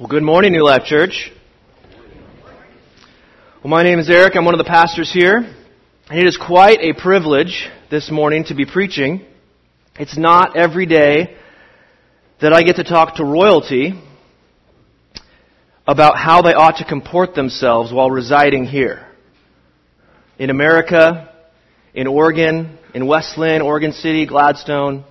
Well, good morning, New Life Church. Well, my name is Eric. I'm one of the pastors here. And it is quite a privilege this morning to be preaching. It's not every day that I get to talk to royalty about how they ought to comport themselves while residing here. In America, in Oregon, in West Linn, Oregon City, Gladstone.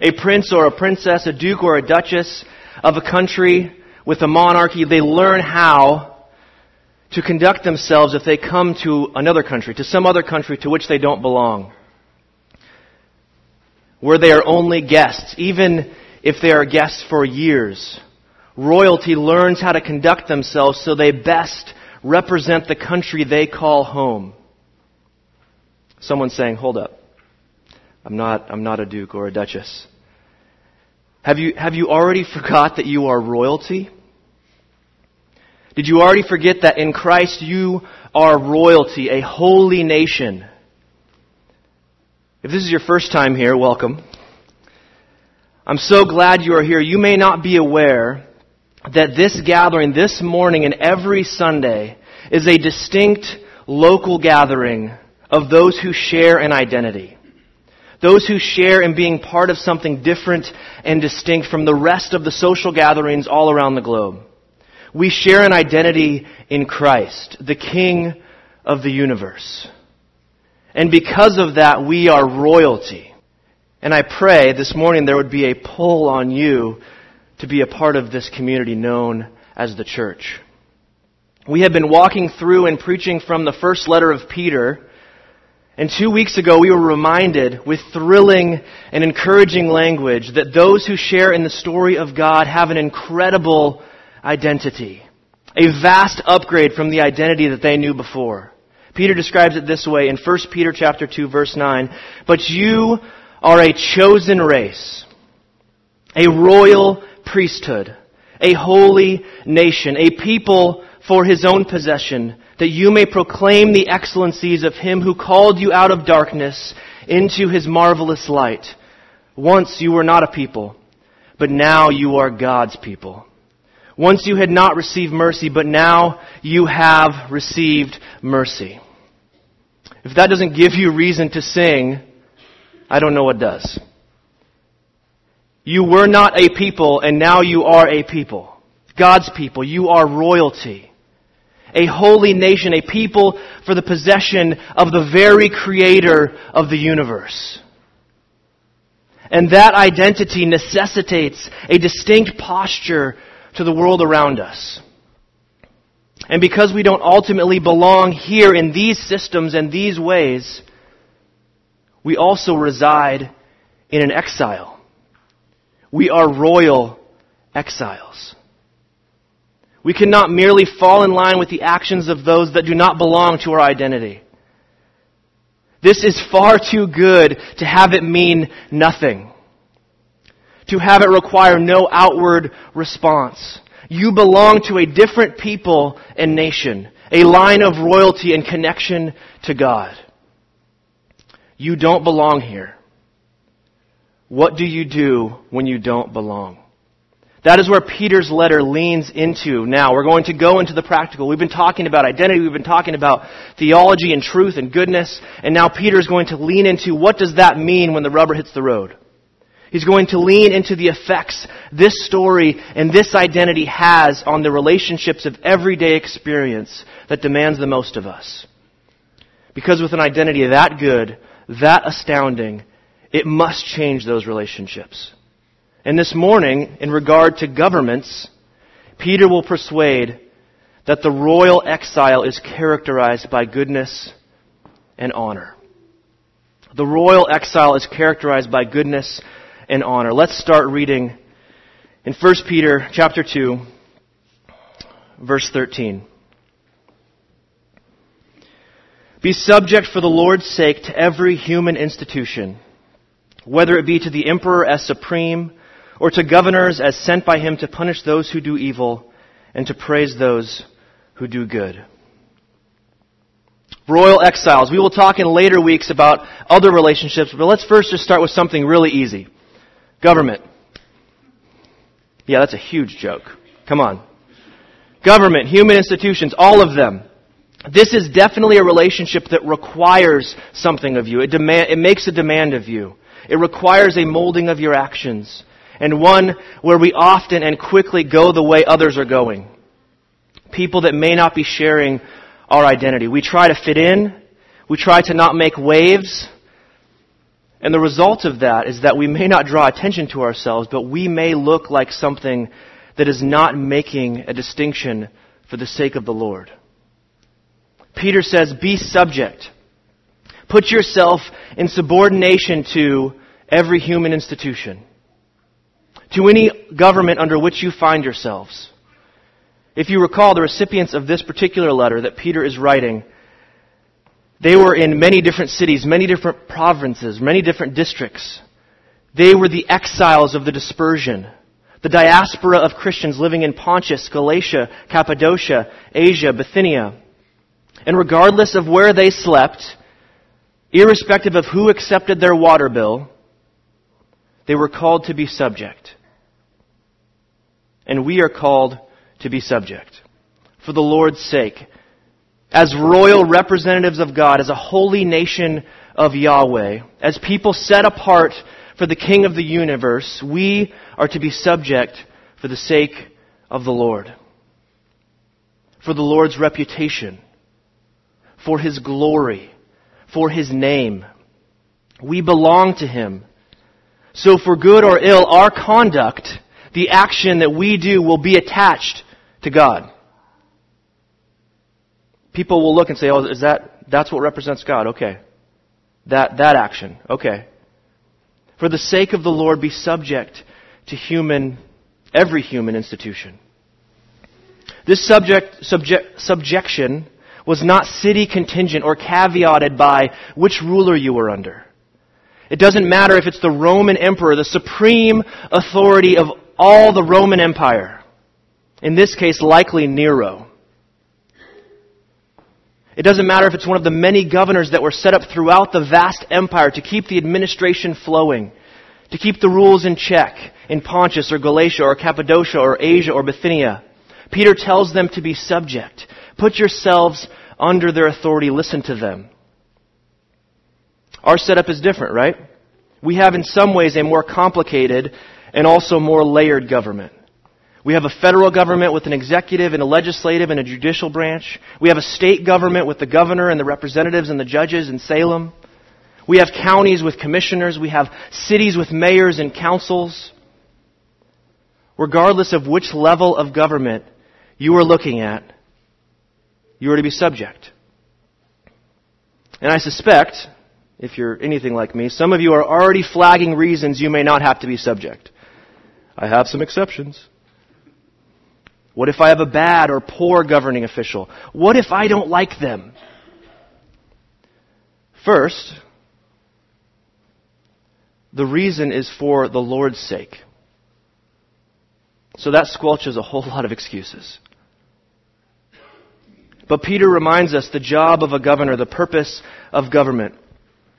A prince or a princess, a duke or a duchess of a country with a monarchy, they learn how to conduct themselves if they come to another country, to some other country to which they don't belong. Where they are only guests, even if they are guests for years. Royalty learns how to conduct themselves so they best represent the country they call home. Someone saying, hold up. I'm not, I'm not a duke or a duchess. Have you, have you already forgot that you are royalty? Did you already forget that in Christ you are royalty, a holy nation? If this is your first time here, welcome. I'm so glad you are here. You may not be aware that this gathering this morning and every Sunday is a distinct local gathering of those who share an identity. Those who share in being part of something different and distinct from the rest of the social gatherings all around the globe. We share an identity in Christ, the King of the universe. And because of that, we are royalty. And I pray this morning there would be a pull on you to be a part of this community known as the church. We have been walking through and preaching from the first letter of Peter and two weeks ago, we were reminded with thrilling and encouraging language that those who share in the story of God have an incredible identity. A vast upgrade from the identity that they knew before. Peter describes it this way in 1 Peter chapter 2 verse 9, but you are a chosen race, a royal priesthood, a holy nation, a people for his own possession, that you may proclaim the excellencies of him who called you out of darkness into his marvelous light. Once you were not a people, but now you are God's people. Once you had not received mercy, but now you have received mercy. If that doesn't give you reason to sing, I don't know what does. You were not a people, and now you are a people. God's people. You are royalty a holy nation, a people for the possession of the very creator of the universe. And that identity necessitates a distinct posture to the world around us. And because we don't ultimately belong here in these systems and these ways, we also reside in an exile. We are royal exiles. We cannot merely fall in line with the actions of those that do not belong to our identity. This is far too good to have it mean nothing. To have it require no outward response. You belong to a different people and nation, a line of royalty and connection to God. You don't belong here. What do you do when you don't belong? That is where Peter's letter leans into now. We're going to go into the practical. We've been talking about identity. We've been talking about theology and truth and goodness. And now Peter is going to lean into what does that mean when the rubber hits the road? He's going to lean into the effects this story and this identity has on the relationships of everyday experience that demands the most of us. Because with an identity that good, that astounding, it must change those relationships. And this morning, in regard to governments, Peter will persuade that the royal exile is characterized by goodness and honor. The royal exile is characterized by goodness and honor. Let's start reading in 1 Peter chapter 2 verse 13. Be subject for the Lord's sake to every human institution, whether it be to the emperor as supreme or to governors as sent by him to punish those who do evil and to praise those who do good. Royal exiles. We will talk in later weeks about other relationships, but let's first just start with something really easy. Government. Yeah, that's a huge joke. Come on. Government, human institutions, all of them. This is definitely a relationship that requires something of you. It, demand, it makes a demand of you. It requires a molding of your actions. And one where we often and quickly go the way others are going. People that may not be sharing our identity. We try to fit in. We try to not make waves. And the result of that is that we may not draw attention to ourselves, but we may look like something that is not making a distinction for the sake of the Lord. Peter says, be subject. Put yourself in subordination to every human institution, to any government under which you find yourselves. If you recall, the recipients of this particular letter that Peter is writing, they were in many different cities, many different provinces, many different districts. They were the exiles of the dispersion, the diaspora of Christians living in Pontus, Galatia, Cappadocia, Asia, Bithynia. And regardless of where they slept, irrespective of who accepted their water bill, they were called to be subject. And we are called to be subject. For the Lord's sake. As royal representatives of God, as a holy nation of Yahweh, as people set apart for the King of the universe, we are to be subject for the sake of the Lord. For the Lord's reputation for His glory, for His name. We belong to Him. So for good or ill, our conduct, the action that we do will be attached to God. People will look and say, oh, is that, that's what represents God? Okay. That, that action. Okay. For the sake of the Lord, be subject to human, every human institution. This subject, subject, subjection was not city contingent or caveated by which ruler you were under. It doesn't matter if it's the Roman emperor, the supreme authority of all the Roman Empire. In this case, likely Nero. It doesn't matter if it's one of the many governors that were set up throughout the vast empire to keep the administration flowing, to keep the rules in check in Pontus or Galatia or Cappadocia or Asia or Bithynia. Peter tells them to be subject. Put yourselves under their authority. Listen to them. Our setup is different, right? We have in some ways a more complicated and also more layered government. We have a federal government with an executive and a legislative and a judicial branch. We have a state government with the governor and the representatives and the judges in Salem. We have counties with commissioners. We have cities with mayors and councils. Regardless of which level of government you are looking at, you are to be subject. And I suspect, if you're anything like me, some of you are already flagging reasons you may not have to be subject. I have some exceptions. What if I have a bad or poor governing official? What if I don't like them? First, the reason is for the Lord's sake. So that squelches a whole lot of excuses. But Peter reminds us the job of a governor, the purpose of government.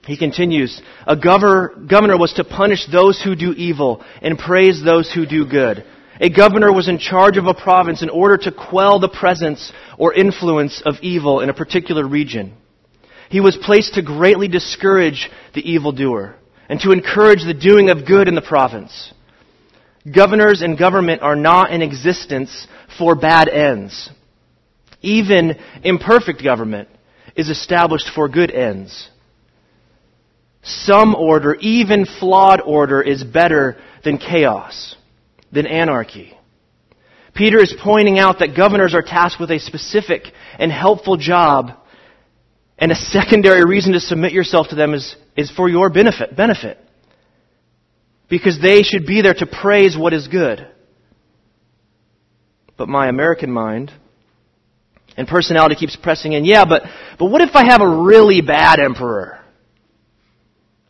He continues, a governor, was to punish those who do evil and praise those who do good. A governor was in charge of a province in order to quell the presence or influence of evil in a particular region. He was placed to greatly discourage the evildoer and to encourage the doing of good in the province. Governors and government are not in existence for bad ends. Even imperfect government is established for good ends. Some order, even flawed order, is better than chaos, than anarchy. Peter is pointing out that governors are tasked with a specific and helpful job, and a secondary reason to submit yourself to them is, is for your benefit, benefit. Because they should be there to praise what is good. But my American mind and personality keeps pressing in. Yeah, but, but what if I have a really bad emperor?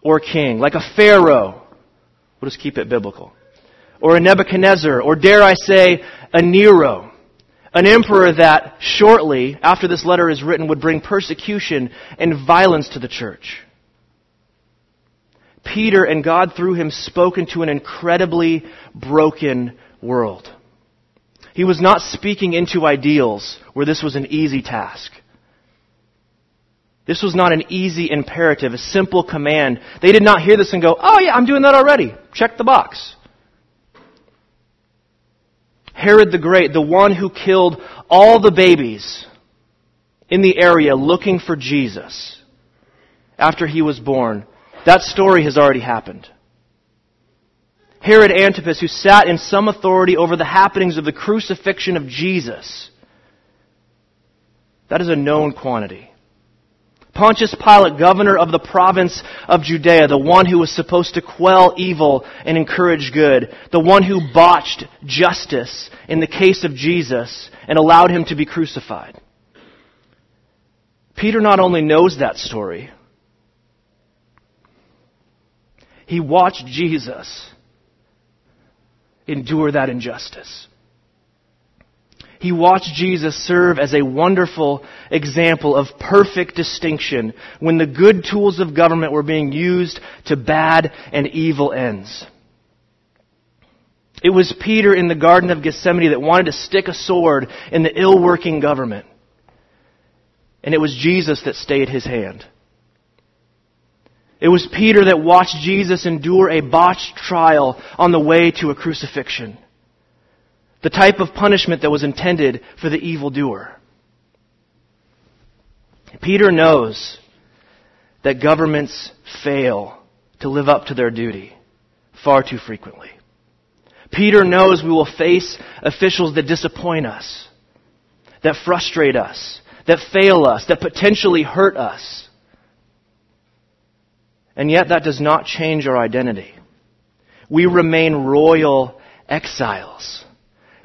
Or king, like a Pharaoh? We'll just keep it biblical. Or a Nebuchadnezzar, or dare I say, a Nero. An emperor that shortly, after this letter is written, would bring persecution and violence to the church. Peter and God through him spoke into an incredibly broken world. He was not speaking into ideals where this was an easy task. This was not an easy imperative, a simple command. They did not hear this and go, oh yeah, I'm doing that already. Check the box. Herod the Great, the one who killed all the babies in the area looking for Jesus after he was born, that story has already happened. Herod Antipas, who sat in some authority over the happenings of the crucifixion of Jesus, that is a known quantity. Pontius Pilate, governor of the province of Judea, the one who was supposed to quell evil and encourage good, the one who botched justice in the case of Jesus and allowed him to be crucified. Peter not only knows that story, he watched Jesus endure that injustice. He watched Jesus serve as a wonderful example of perfect distinction when the good tools of government were being used to bad and evil ends. It was Peter in the Garden of Gethsemane that wanted to stick a sword in the ill working government. And it was Jesus that stayed his hand. It was Peter that watched Jesus endure a botched trial on the way to a crucifixion. The type of punishment that was intended for the evildoer. Peter knows that governments fail to live up to their duty far too frequently. Peter knows we will face officials that disappoint us, that frustrate us, that fail us, that potentially hurt us. And yet that does not change our identity. We remain royal exiles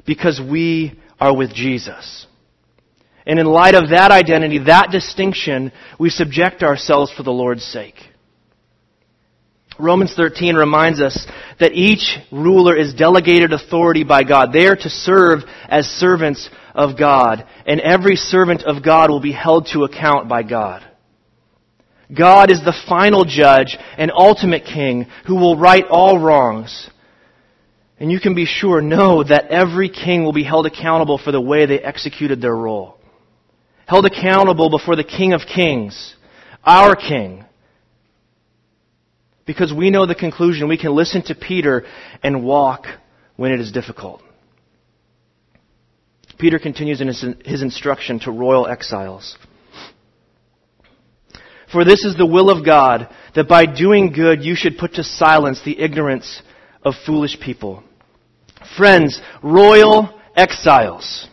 because we are with Jesus. And in light of that identity, that distinction, we subject ourselves for the Lord's sake. Romans 13 reminds us that each ruler is delegated authority by God. They are to serve as servants of God, and every servant of God will be held to account by God. God is the final judge and ultimate king who will right all wrongs. And you can be sure, know that every king will be held accountable for the way they executed their role. Held accountable before the King of Kings, our King. Because we know the conclusion, we can listen to Peter and walk when it is difficult. Peter continues in his, his instruction to royal exiles. For this is the will of God, that by doing good you should put to silence the ignorance of foolish people. Friends, royal exiles,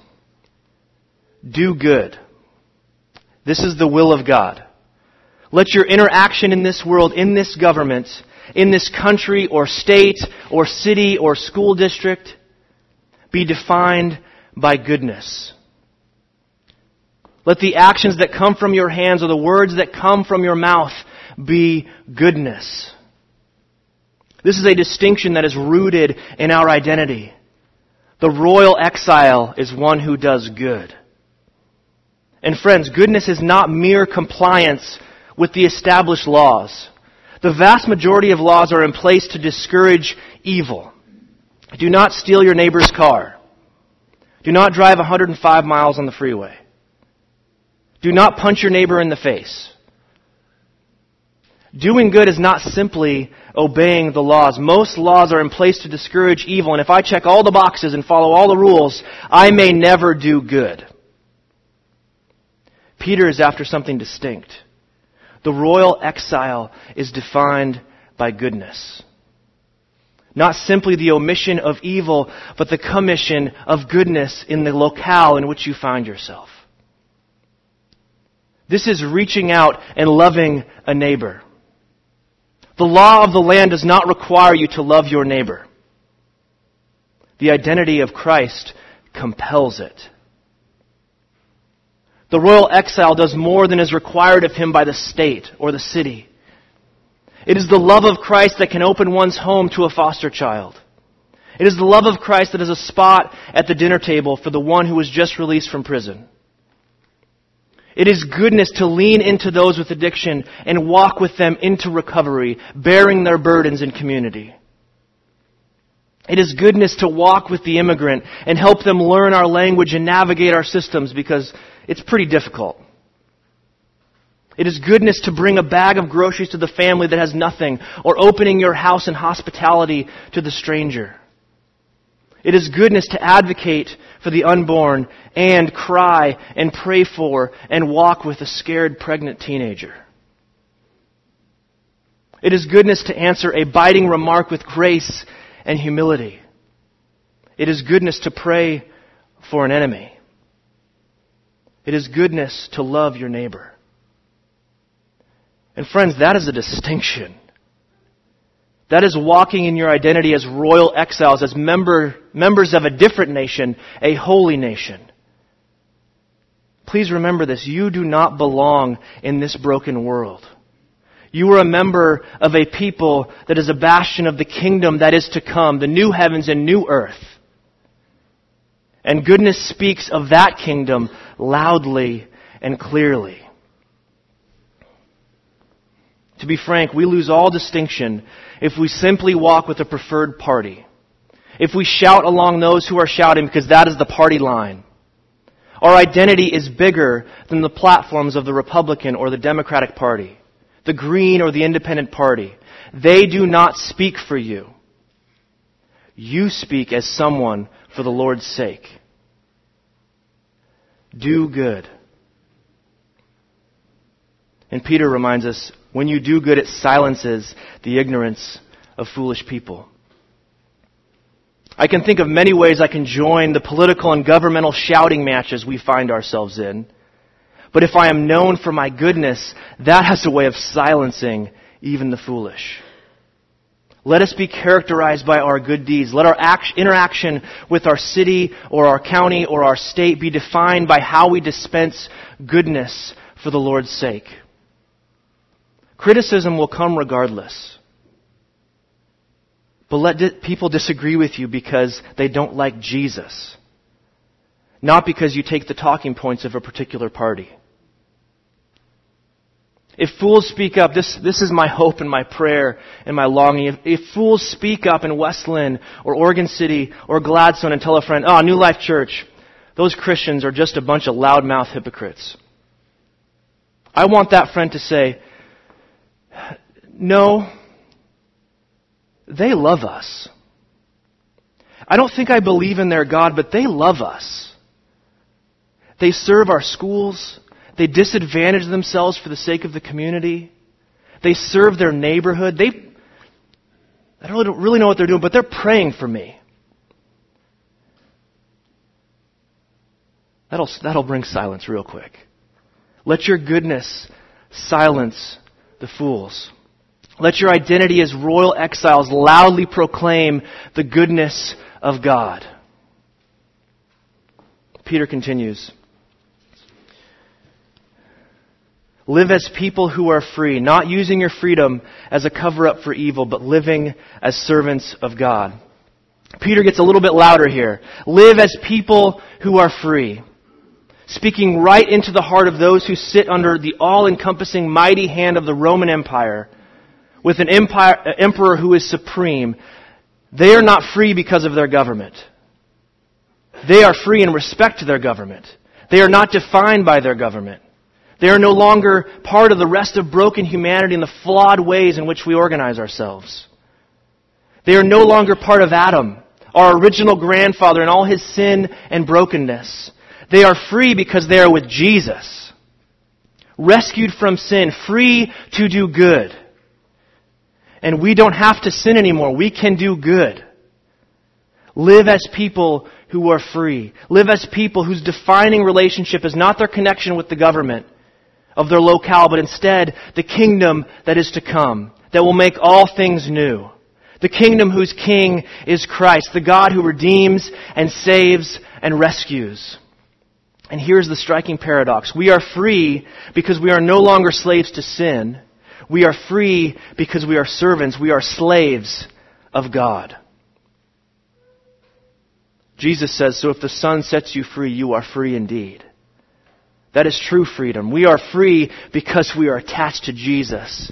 do good. This is the will of God. Let your interaction in this world, in this government, in this country or state or city or school district be defined by goodness. Let the actions that come from your hands or the words that come from your mouth be goodness. This is a distinction that is rooted in our identity. The royal exile is one who does good. And friends, goodness is not mere compliance with the established laws. The vast majority of laws are in place to discourage evil. Do not steal your neighbor's car. Do not drive 105 miles on the freeway. Do not punch your neighbor in the face. Doing good is not simply obeying the laws. Most laws are in place to discourage evil, and if I check all the boxes and follow all the rules, I may never do good. Peter is after something distinct. The royal exile is defined by goodness. Not simply the omission of evil, but the commission of goodness in the locale in which you find yourself. This is reaching out and loving a neighbor. The law of the land does not require you to love your neighbor. The identity of Christ compels it. The royal exile does more than is required of him by the state or the city. It is the love of Christ that can open one's home to a foster child. It is the love of Christ that is a spot at the dinner table for the one who was just released from prison. It is goodness to lean into those with addiction and walk with them into recovery, bearing their burdens in community. It is goodness to walk with the immigrant and help them learn our language and navigate our systems because it's pretty difficult. It is goodness to bring a bag of groceries to the family that has nothing or opening your house in hospitality to the stranger. It is goodness to advocate for the unborn and cry and pray for and walk with a scared pregnant teenager. It is goodness to answer a biting remark with grace and humility. It is goodness to pray for an enemy. It is goodness to love your neighbor. And friends, that is a distinction. That is walking in your identity as royal exiles, as member, members of a different nation, a holy nation. Please remember this. You do not belong in this broken world. You are a member of a people that is a bastion of the kingdom that is to come, the new heavens and new earth. And goodness speaks of that kingdom loudly and clearly. To be frank, we lose all distinction if we simply walk with a preferred party. If we shout along those who are shouting because that is the party line. Our identity is bigger than the platforms of the Republican or the Democratic Party, the Green or the Independent Party. They do not speak for you. You speak as someone for the Lord's sake. Do good. And Peter reminds us when you do good, it silences the ignorance of foolish people. I can think of many ways I can join the political and governmental shouting matches we find ourselves in. But if I am known for my goodness, that has a way of silencing even the foolish. Let us be characterized by our good deeds. Let our act- interaction with our city or our county or our state be defined by how we dispense goodness for the Lord's sake. Criticism will come regardless. But let di- people disagree with you because they don't like Jesus. Not because you take the talking points of a particular party. If fools speak up, this, this is my hope and my prayer and my longing. If, if fools speak up in West Linn or Oregon City or Gladstone and tell a friend, oh, New Life Church, those Christians are just a bunch of loudmouth hypocrites. I want that friend to say, no, they love us. I don't think I believe in their God, but they love us. They serve our schools. They disadvantage themselves for the sake of the community. They serve their neighborhood. They, I don't really know what they're doing, but they're praying for me. That'll, that'll bring silence real quick. Let your goodness silence the fools. Let your identity as royal exiles loudly proclaim the goodness of God. Peter continues. Live as people who are free, not using your freedom as a cover up for evil, but living as servants of God. Peter gets a little bit louder here. Live as people who are free speaking right into the heart of those who sit under the all-encompassing mighty hand of the Roman Empire, with an empire, uh, emperor who is supreme. They are not free because of their government. They are free in respect to their government. They are not defined by their government. They are no longer part of the rest of broken humanity and the flawed ways in which we organize ourselves. They are no longer part of Adam, our original grandfather, and all his sin and brokenness. They are free because they are with Jesus. Rescued from sin, free to do good. And we don't have to sin anymore. We can do good. Live as people who are free. Live as people whose defining relationship is not their connection with the government of their locale, but instead the kingdom that is to come, that will make all things new. The kingdom whose king is Christ, the God who redeems and saves and rescues. And here's the striking paradox. We are free because we are no longer slaves to sin. We are free because we are servants. We are slaves of God. Jesus says, So if the Son sets you free, you are free indeed. That is true freedom. We are free because we are attached to Jesus.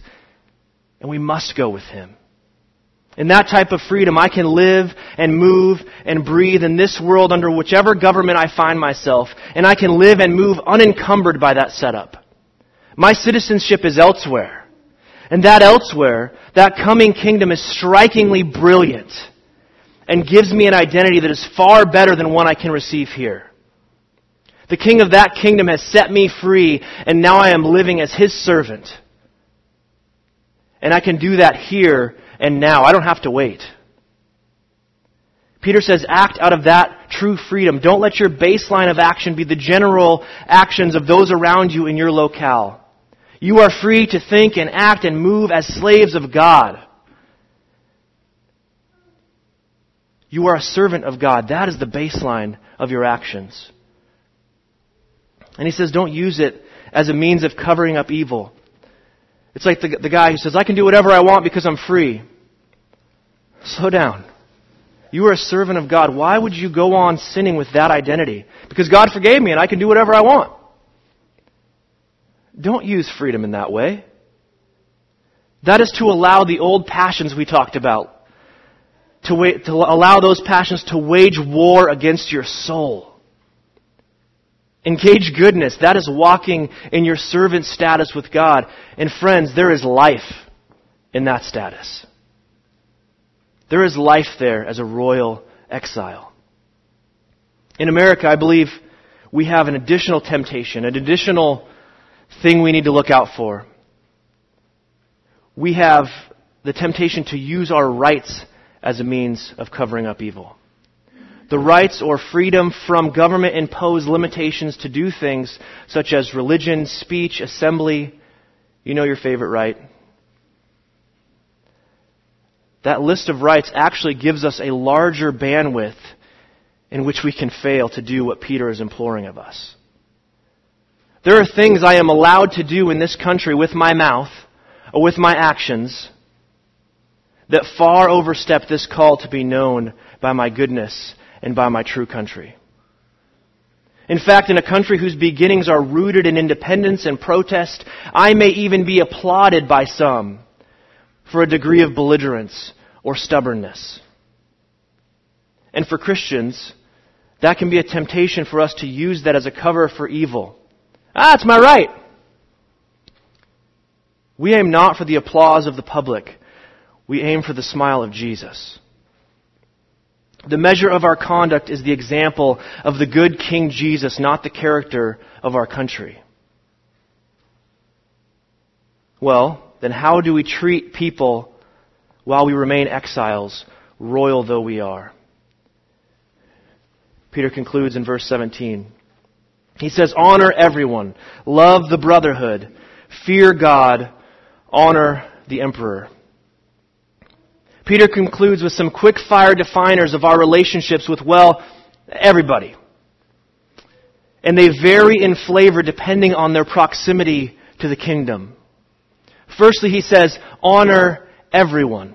And we must go with Him. In that type of freedom, I can live and move and breathe in this world under whichever government I find myself, and I can live and move unencumbered by that setup. My citizenship is elsewhere. And that elsewhere, that coming kingdom is strikingly brilliant and gives me an identity that is far better than one I can receive here. The king of that kingdom has set me free, and now I am living as his servant. And I can do that here and now. I don't have to wait. Peter says, act out of that true freedom. Don't let your baseline of action be the general actions of those around you in your locale. You are free to think and act and move as slaves of God. You are a servant of God. That is the baseline of your actions. And he says, don't use it as a means of covering up evil. It's like the, the guy who says, I can do whatever I want because I'm free. Slow down. You are a servant of God. Why would you go on sinning with that identity? Because God forgave me and I can do whatever I want. Don't use freedom in that way. That is to allow the old passions we talked about, to, wait, to allow those passions to wage war against your soul. Engage goodness. That is walking in your servant status with God. And friends, there is life in that status. There is life there as a royal exile. In America, I believe we have an additional temptation, an additional thing we need to look out for. We have the temptation to use our rights as a means of covering up evil the rights or freedom from government imposed limitations to do things such as religion, speech, assembly. You know your favorite right. That list of rights actually gives us a larger bandwidth in which we can fail to do what Peter is imploring of us. There are things I am allowed to do in this country with my mouth or with my actions that far overstep this call to be known by my goodness and by my true country. In fact, in a country whose beginnings are rooted in independence and protest, I may even be applauded by some for a degree of belligerence or stubbornness. And for Christians, that can be a temptation for us to use that as a cover for evil. Ah, it's my right. We aim not for the applause of the public. We aim for the smile of Jesus. The measure of our conduct is the example of the good King Jesus, not the character of our country. Well, then how do we treat people while we remain exiles, royal though we are? Peter concludes in verse 17. He says, Honor everyone, love the brotherhood, fear God, honor the emperor. Peter concludes with some quick fire definers of our relationships with, well, everybody. And they vary in flavor depending on their proximity to the kingdom. Firstly, he says, honor everyone.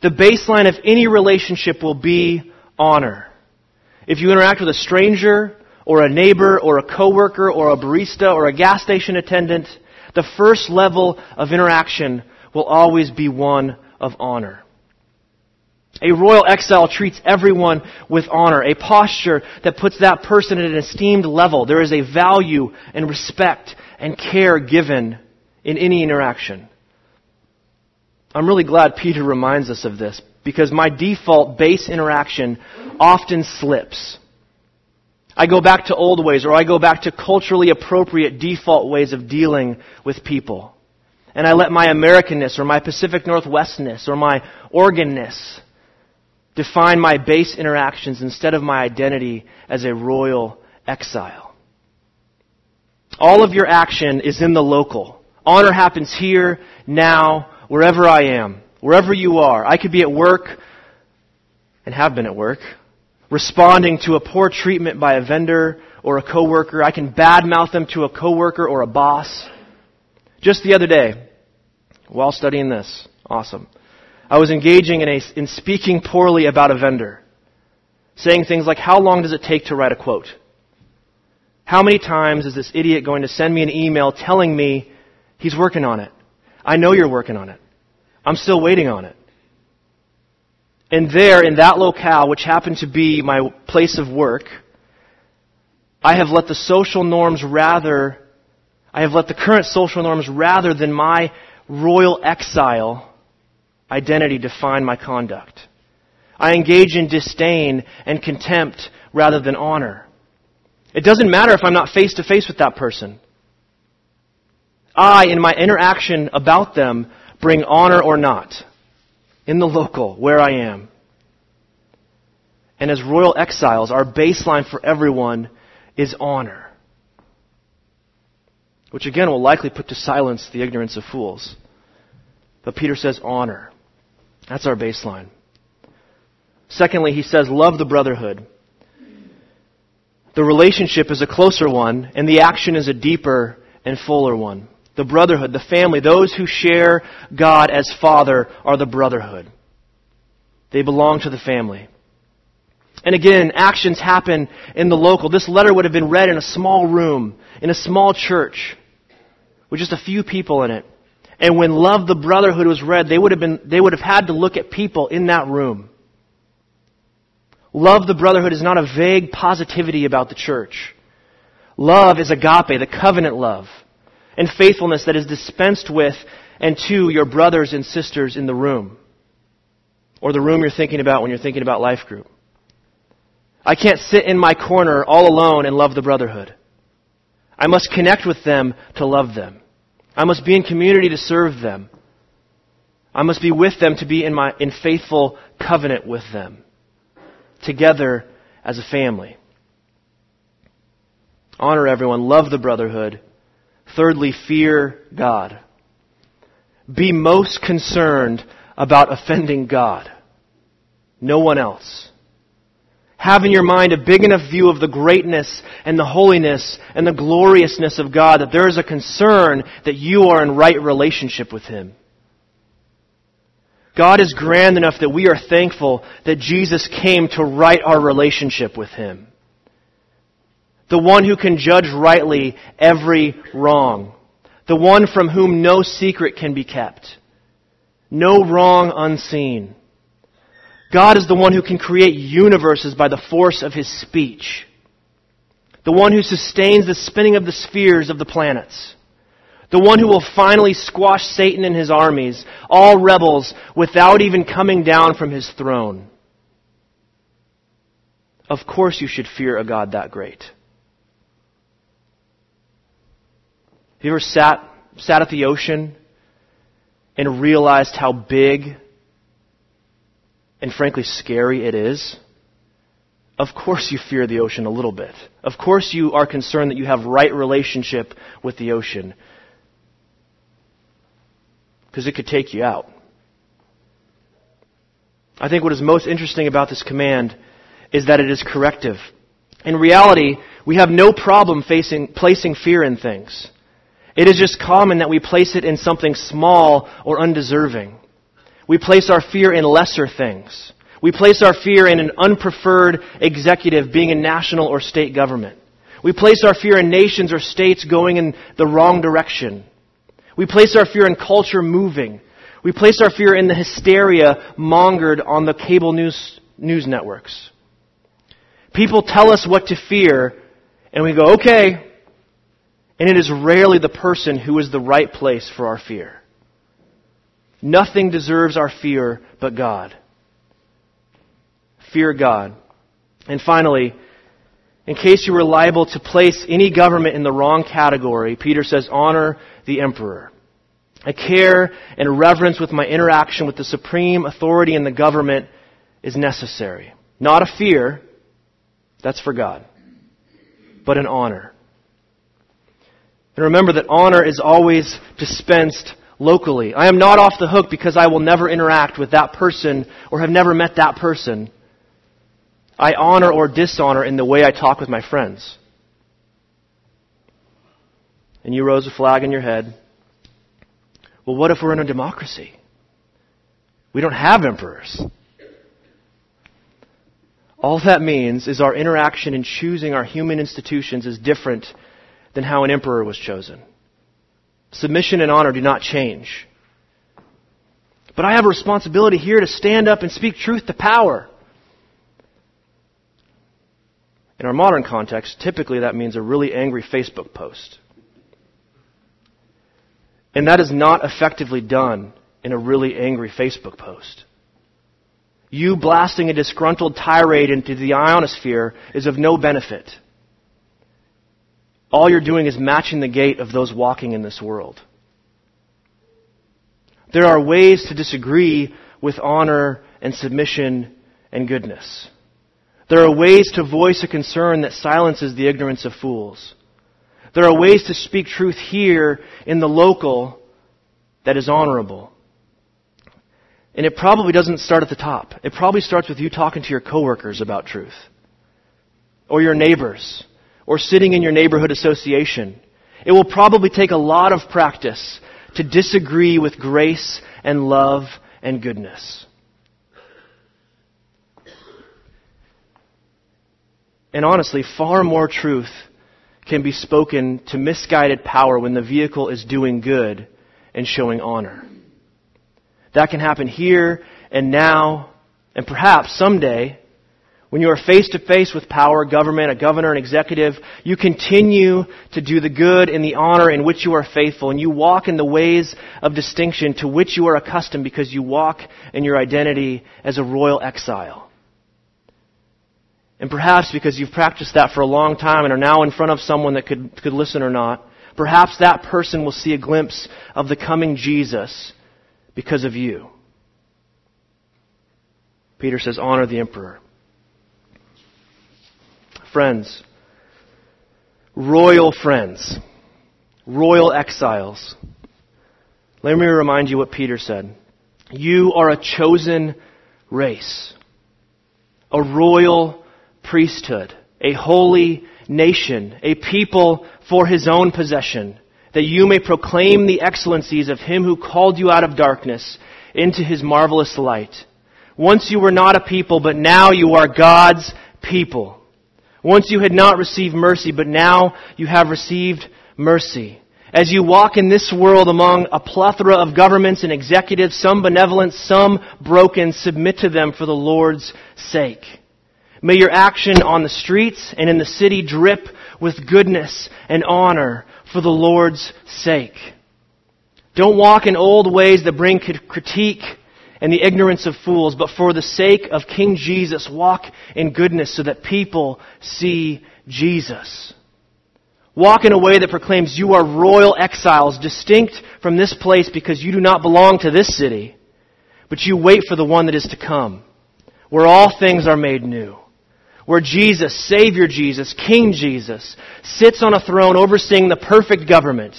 The baseline of any relationship will be honor. If you interact with a stranger, or a neighbor, or a coworker, or a barista, or a gas station attendant, the first level of interaction will always be one of honor. A royal exile treats everyone with honor, a posture that puts that person at an esteemed level. There is a value and respect and care given in any interaction. I'm really glad Peter reminds us of this because my default base interaction often slips. I go back to old ways or I go back to culturally appropriate default ways of dealing with people. And I let my Americanness or my Pacific Northwestness or my Oregonness define my base interactions instead of my identity as a royal exile. All of your action is in the local. Honor happens here, now, wherever I am, wherever you are. I could be at work and have been at work, responding to a poor treatment by a vendor or a coworker. I can badmouth them to a coworker or a boss. Just the other day, while studying this, awesome. I was engaging in, a, in speaking poorly about a vendor, saying things like, How long does it take to write a quote? How many times is this idiot going to send me an email telling me he's working on it? I know you're working on it. I'm still waiting on it. And there, in that locale, which happened to be my place of work, I have let the social norms rather, I have let the current social norms rather than my royal exile identity define my conduct. I engage in disdain and contempt rather than honor. It doesn't matter if I'm not face to face with that person. I, in my interaction about them, bring honor or not in the local where I am. And as royal exiles, our baseline for everyone is honor. Which again will likely put to silence the ignorance of fools. But Peter says honor. That's our baseline. Secondly, he says love the brotherhood. The relationship is a closer one, and the action is a deeper and fuller one. The brotherhood, the family, those who share God as Father are the brotherhood. They belong to the family. And again, actions happen in the local. This letter would have been read in a small room, in a small church, with just a few people in it. And when Love the Brotherhood was read, they would have been, they would have had to look at people in that room. Love the Brotherhood is not a vague positivity about the church. Love is agape, the covenant love, and faithfulness that is dispensed with and to your brothers and sisters in the room. Or the room you're thinking about when you're thinking about life group. I can't sit in my corner all alone and love the brotherhood. I must connect with them to love them. I must be in community to serve them. I must be with them to be in my in faithful covenant with them. Together as a family. Honor everyone, love the brotherhood. Thirdly, fear God. Be most concerned about offending God. No one else. Have in your mind a big enough view of the greatness and the holiness and the gloriousness of God that there is a concern that you are in right relationship with Him. God is grand enough that we are thankful that Jesus came to right our relationship with Him. The one who can judge rightly every wrong. The one from whom no secret can be kept. No wrong unseen. God is the one who can create universes by the force of his speech. The one who sustains the spinning of the spheres of the planets. The one who will finally squash Satan and his armies, all rebels, without even coming down from his throne. Of course you should fear a God that great. Have you ever sat, sat at the ocean and realized how big and frankly scary it is, of course you fear the ocean a little bit. Of course you are concerned that you have right relationship with the ocean. Because it could take you out. I think what is most interesting about this command is that it is corrective. In reality, we have no problem facing, placing fear in things. It is just common that we place it in something small or undeserving. We place our fear in lesser things. We place our fear in an unpreferred executive being in national or state government. We place our fear in nations or states going in the wrong direction. We place our fear in culture moving. We place our fear in the hysteria mongered on the cable news, news networks. People tell us what to fear, and we go, okay. And it is rarely the person who is the right place for our fear. Nothing deserves our fear but God. Fear God. And finally, in case you were liable to place any government in the wrong category, Peter says, honor the emperor. A care and reverence with my interaction with the supreme authority in the government is necessary. Not a fear, that's for God, but an honor. And remember that honor is always dispensed locally. I am not off the hook because I will never interact with that person or have never met that person. I honor or dishonor in the way I talk with my friends. And you rose a flag in your head. Well, what if we're in a democracy? We don't have emperors. All that means is our interaction in choosing our human institutions is different than how an emperor was chosen. Submission and honor do not change. But I have a responsibility here to stand up and speak truth to power. In our modern context, typically that means a really angry Facebook post. And that is not effectively done in a really angry Facebook post. You blasting a disgruntled tirade into the ionosphere is of no benefit. All you're doing is matching the gait of those walking in this world. There are ways to disagree with honor and submission and goodness. There are ways to voice a concern that silences the ignorance of fools. There are ways to speak truth here in the local that is honorable. And it probably doesn't start at the top. It probably starts with you talking to your coworkers about truth. Or your neighbors. Or sitting in your neighborhood association. It will probably take a lot of practice to disagree with grace and love and goodness. And honestly, far more truth can be spoken to misguided power when the vehicle is doing good and showing honor. That can happen here and now, and perhaps someday, when you are face to face with power, government, a governor, an executive, you continue to do the good and the honor in which you are faithful, and you walk in the ways of distinction to which you are accustomed because you walk in your identity as a royal exile. And perhaps because you've practiced that for a long time and are now in front of someone that could, could listen or not, perhaps that person will see a glimpse of the coming Jesus because of you. Peter says, honor the emperor. Friends, royal friends, royal exiles. Let me remind you what Peter said. You are a chosen race, a royal priesthood, a holy nation, a people for his own possession, that you may proclaim the excellencies of him who called you out of darkness into his marvelous light. Once you were not a people, but now you are God's people. Once you had not received mercy, but now you have received mercy. As you walk in this world among a plethora of governments and executives, some benevolent, some broken, submit to them for the Lord's sake. May your action on the streets and in the city drip with goodness and honor for the Lord's sake. Don't walk in old ways that bring critique and the ignorance of fools, but for the sake of King Jesus, walk in goodness so that people see Jesus. Walk in a way that proclaims you are royal exiles, distinct from this place because you do not belong to this city, but you wait for the one that is to come, where all things are made new where Jesus, Savior Jesus, King Jesus, sits on a throne overseeing the perfect government,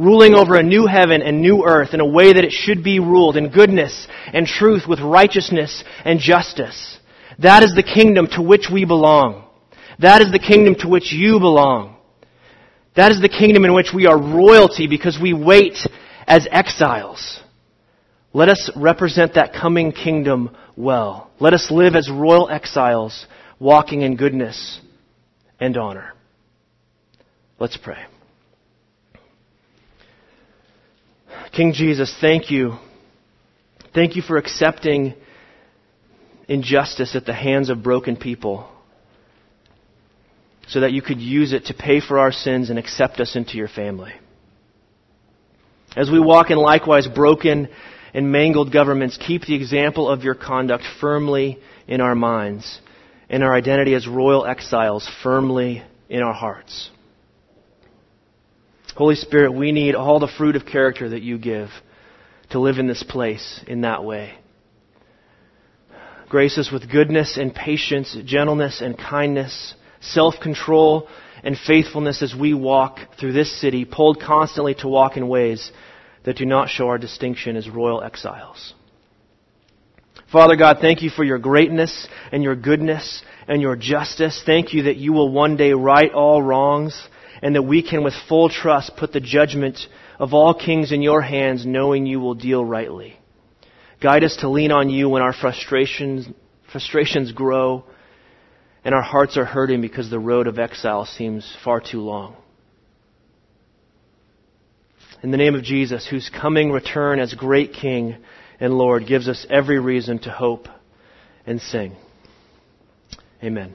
ruling over a new heaven and new earth in a way that it should be ruled in goodness and truth with righteousness and justice. That is the kingdom to which we belong. That is the kingdom to which you belong. That is the kingdom in which we are royalty because we wait as exiles. Let us represent that coming kingdom well. Let us live as royal exiles, walking in goodness and honor. Let's pray. King Jesus, thank you. Thank you for accepting injustice at the hands of broken people so that you could use it to pay for our sins and accept us into your family. As we walk in likewise broken and mangled governments, keep the example of your conduct firmly in our minds and our identity as royal exiles firmly in our hearts. Holy Spirit, we need all the fruit of character that you give to live in this place in that way. Grace us with goodness and patience, gentleness and kindness, self control and faithfulness as we walk through this city, pulled constantly to walk in ways that do not show our distinction as royal exiles. Father God, thank you for your greatness and your goodness and your justice. Thank you that you will one day right all wrongs and that we can with full trust put the judgment of all kings in your hands knowing you will deal rightly. Guide us to lean on you when our frustrations, frustrations grow and our hearts are hurting because the road of exile seems far too long. in the name of Jesus, whose coming return as great King and Lord gives us every reason to hope and sing. Amen.